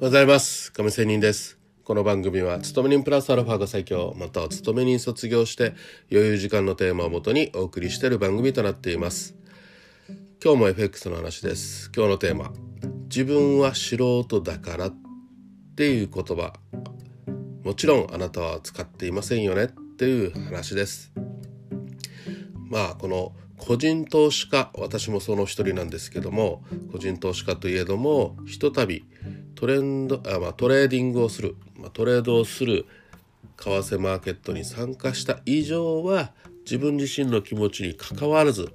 おはようございます。亀仙人です。この番組は勤め人プラスアルファが最強または勤め人卒業して余裕時間のテーマをもとにお送りしている番組となっています。今日も FX の話です。今日のテーマ自分は素人だからっていう言葉。もちろんあなたは使っていませんよね。っていう話です。まあこの個人投資家私もその一人なんですけども個人投資家といえどもひとたびトレンドあ、まあ、トレーディングをする、まあ、トレードをする為替マーケットに参加した以上は自分自身の気持ちにかかわらず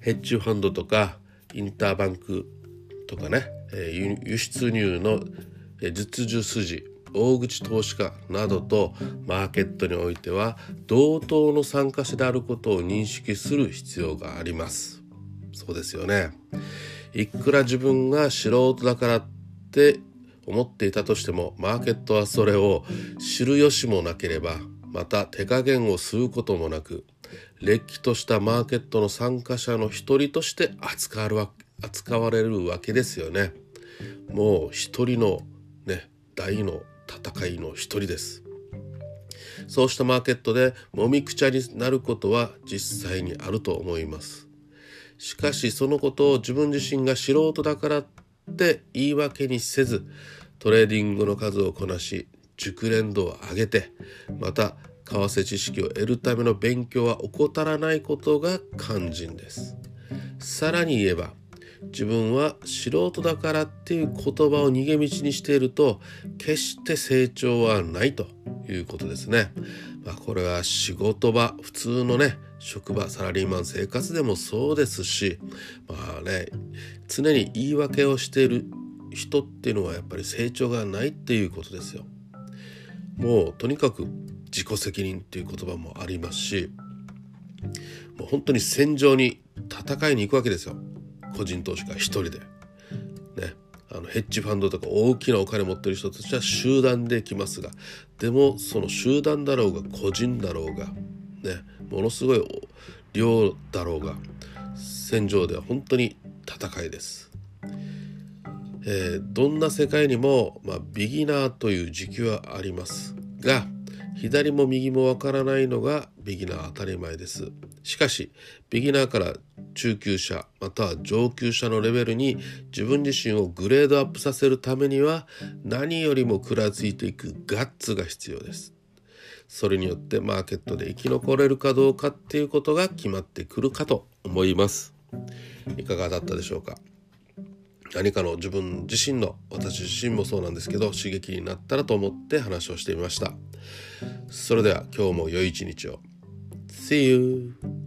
ヘッジファンドとかインターバンクとかね、え、輸出入の実需筋大口投資家などとマーケットにおいては同等の参加者であることを認識する必要があります。そうですよね。いくら自分が素人だからって思っていたとしてもマーケットはそれを知る由もなければまた手加減を吸うこともなくれっきとしたマーケットの参加者の一人として扱われる扱われるわけですよね。もう一人のね大の戦いの一人です。そうしたマーケットでもみくちゃになることは実際にあると思います。しかしそのことを自分自身が素人だからって言い訳にせずトレーディングの数をこなし熟練度を上げてまた為替知識を得るための勉強は怠らないことが肝心ですさらに言えば自分は素人だからっていう言葉を逃げ道にしていると決して成長はないということですね。まあ、これは仕事場普通のね職場サラリーマン生活でもそうですしまあね常に言い訳をしている人っていうのはやっぱり成長がないっていうことですよ。もうとにかく自己責任っていう言葉もありますしもう本当に戦場に戦いに行くわけですよ。個人投資家一人で。ね。あのヘッジファンドとか大きなお金持ってる人たちは集団で来ますがでもその集団だろうが個人だろうがねものすごい量だろうが戦場では本当に戦いです。えー、どんな世界にも、まあ、ビギナーという時期はありますが左も右もわからないのがビギナー当たり前です。しかしビギナーから中級者または上級者のレベルに自分自身をグレードアップさせるためには何よりも食らついていくガッツが必要です。それによってマーケットで生き残れるかどうかっていうことが決まってくるかと思います。いかがだったでしょうか？何かの自分自身の私自身もそうなんですけど刺激になったらと思って話をしてみました。それでは今日も良い一日を。See you!